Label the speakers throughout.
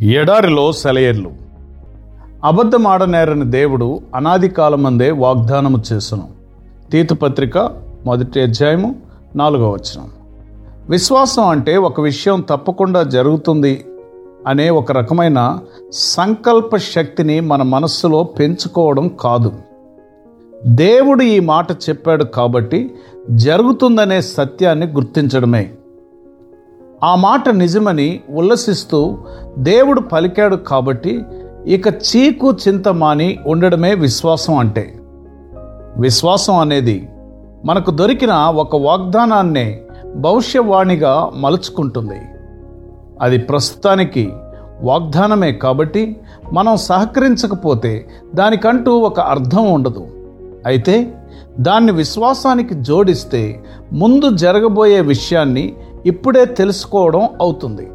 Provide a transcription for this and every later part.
Speaker 1: ఎడారిలో సెలయేర్లు. అబద్ధమాడనేరని దేవుడు అనాది కాలమందే వాగ్దానము చేసును. తీతుపత్రిక మొదటి అధ్యాయము నాలుగవ వచనం. విశ్వాసం అంటే ఒక విషయం తప్పకుండా జరుగుతుంది అనే ఒక రకమైన సంకల్ప శక్తిని మన మనస్సులో పెంచుకోవడం కాదు. దేవుడు ఈ మాట చెప్పాడు కాబట్టి జరుగుతుందనే సత్యాన్ని గుర్తించడమే. ఆ మాట నిజమని ఉల్లసిస్తూ దేవుడు పలికాడు కాబట్టి ఇక చీకు చింత మాని ఉండడమే విశ్వాసం అంటే. విశ్వాసం అనేది మనకు దొరికిన ఒక వాగ్దానాన్నే భవిష్యవాణిగా మలుచుకుంటుంది. అది ప్రస్తుతానికి వాగ్దానమే కాబట్టి మనం సహకరించకపోతే దానికంటూ ఒక అర్థం ఉండదు. అయితే దాన్ని విశ్వాసానికి జోడిస్తే ముందు జరగబోయే విషయాన్ని ఇప్పుడే తెలుసుకోవడం అవుతుంది.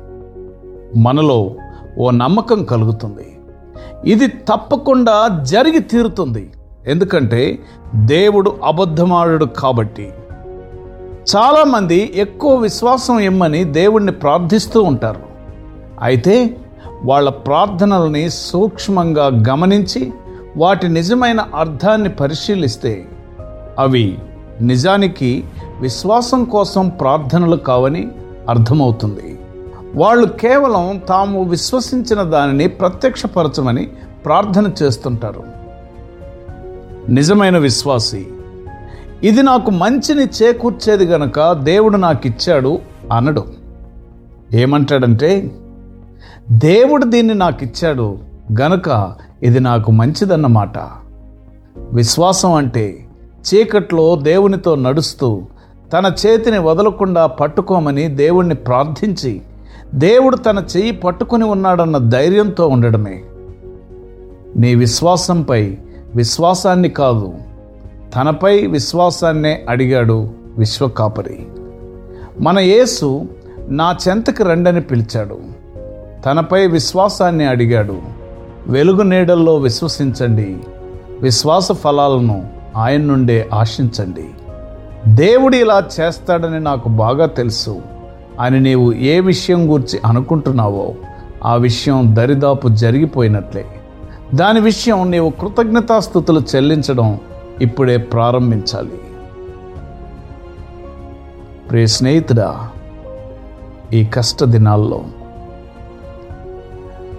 Speaker 1: మనలో ఓ నమ్మకం కలుగుతుంది. ఇది తప్పకుండా జరిగి తీరుతుంది. ఎందుకంటే దేవుడు అబద్ధమాడు కాబట్టి. చాలామంది ఎక్కువ విశ్వాసం ఇమ్మని దేవుణ్ణి ప్రార్థిస్తూ ఉంటారు. అయితే వాళ్ళ ప్రార్థనల్ని సూక్ష్మంగా గమనించి వాటి నిజమైన అర్థాన్ని పరిశీలిస్తే అవి నిజానికి విశ్వాసం కోసం ప్రార్థనలు కావని అర్థమవుతుంది. వాళ్ళు కేవలం తాము విశ్వసించిన దానిని ప్రత్యక్షపరచమని ప్రార్థన చేస్తుంటారు. నిజమైన విశ్వాసి ఇది నాకు మంచిని చేకూర్చేది గనక దేవుడు నాకు ఇచ్చాడు అనడు. ఏమంటాడంటే దేవుడు దీన్ని నాకు ఇచ్చాడు గనక ఇది నాకు మంచిదన్నమాట. విశ్వాసం అంటే చీకట్లో దేవునితో నడుస్తూ తన చేతిని వదలకుండా పట్టుకోమని దేవుణ్ణి ప్రార్థించి దేవుడు తన చెయ్యి పట్టుకుని ఉన్నాడన్న ధైర్యంతో ఉండడమే. నీ విశ్వాసంపై విశ్వాసాన్ని కాదు తనపై విశ్వాసాన్నే అడిగాడు విశ్వకాపరి. మన యేసు నా చెంతకి రండని పిలిచాడు తనపై విశ్వాసాన్ని అడిగాడు. వెలుగు నీడల్లో విశ్వసించండి విశ్వాస ఫలాలను ఆయన నుండే ఆశించండి. దేవుడు ఇలా చేస్తాడని నాకు బాగా తెలుసు. అని నీవు ఏ విషయం గురించి అనుకుంటున్నావో ఆ విషయం దరిదాపు జరిగిపోయినట్లే. దాని విషయం నీవు కృతజ్ఞతాస్థుతులు చెల్లించడం ఇప్పుడే ప్రారంభించాలి. ప్రియ స్నేహితుడా ఈ కష్ట దినాల్లో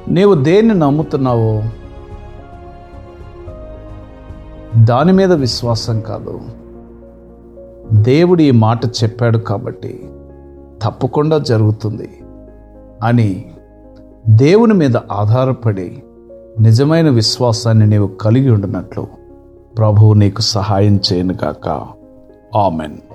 Speaker 1: నీవు దేన్ని నమ్ముతున్నావో దాని మీద విశ్వాసం కాదు. దేవుడు ఈ మాట చెప్పాడు కాబట్టి తప్పకుండా జరుగుతుంది అని దేవుని మీద ఆధారపడి నిజమైన విశ్వాసాన్ని నీవు కలిగి ఉండినట్లు ప్రభువు నీకు సహాయం చేయనుగాక. ఆమెన్.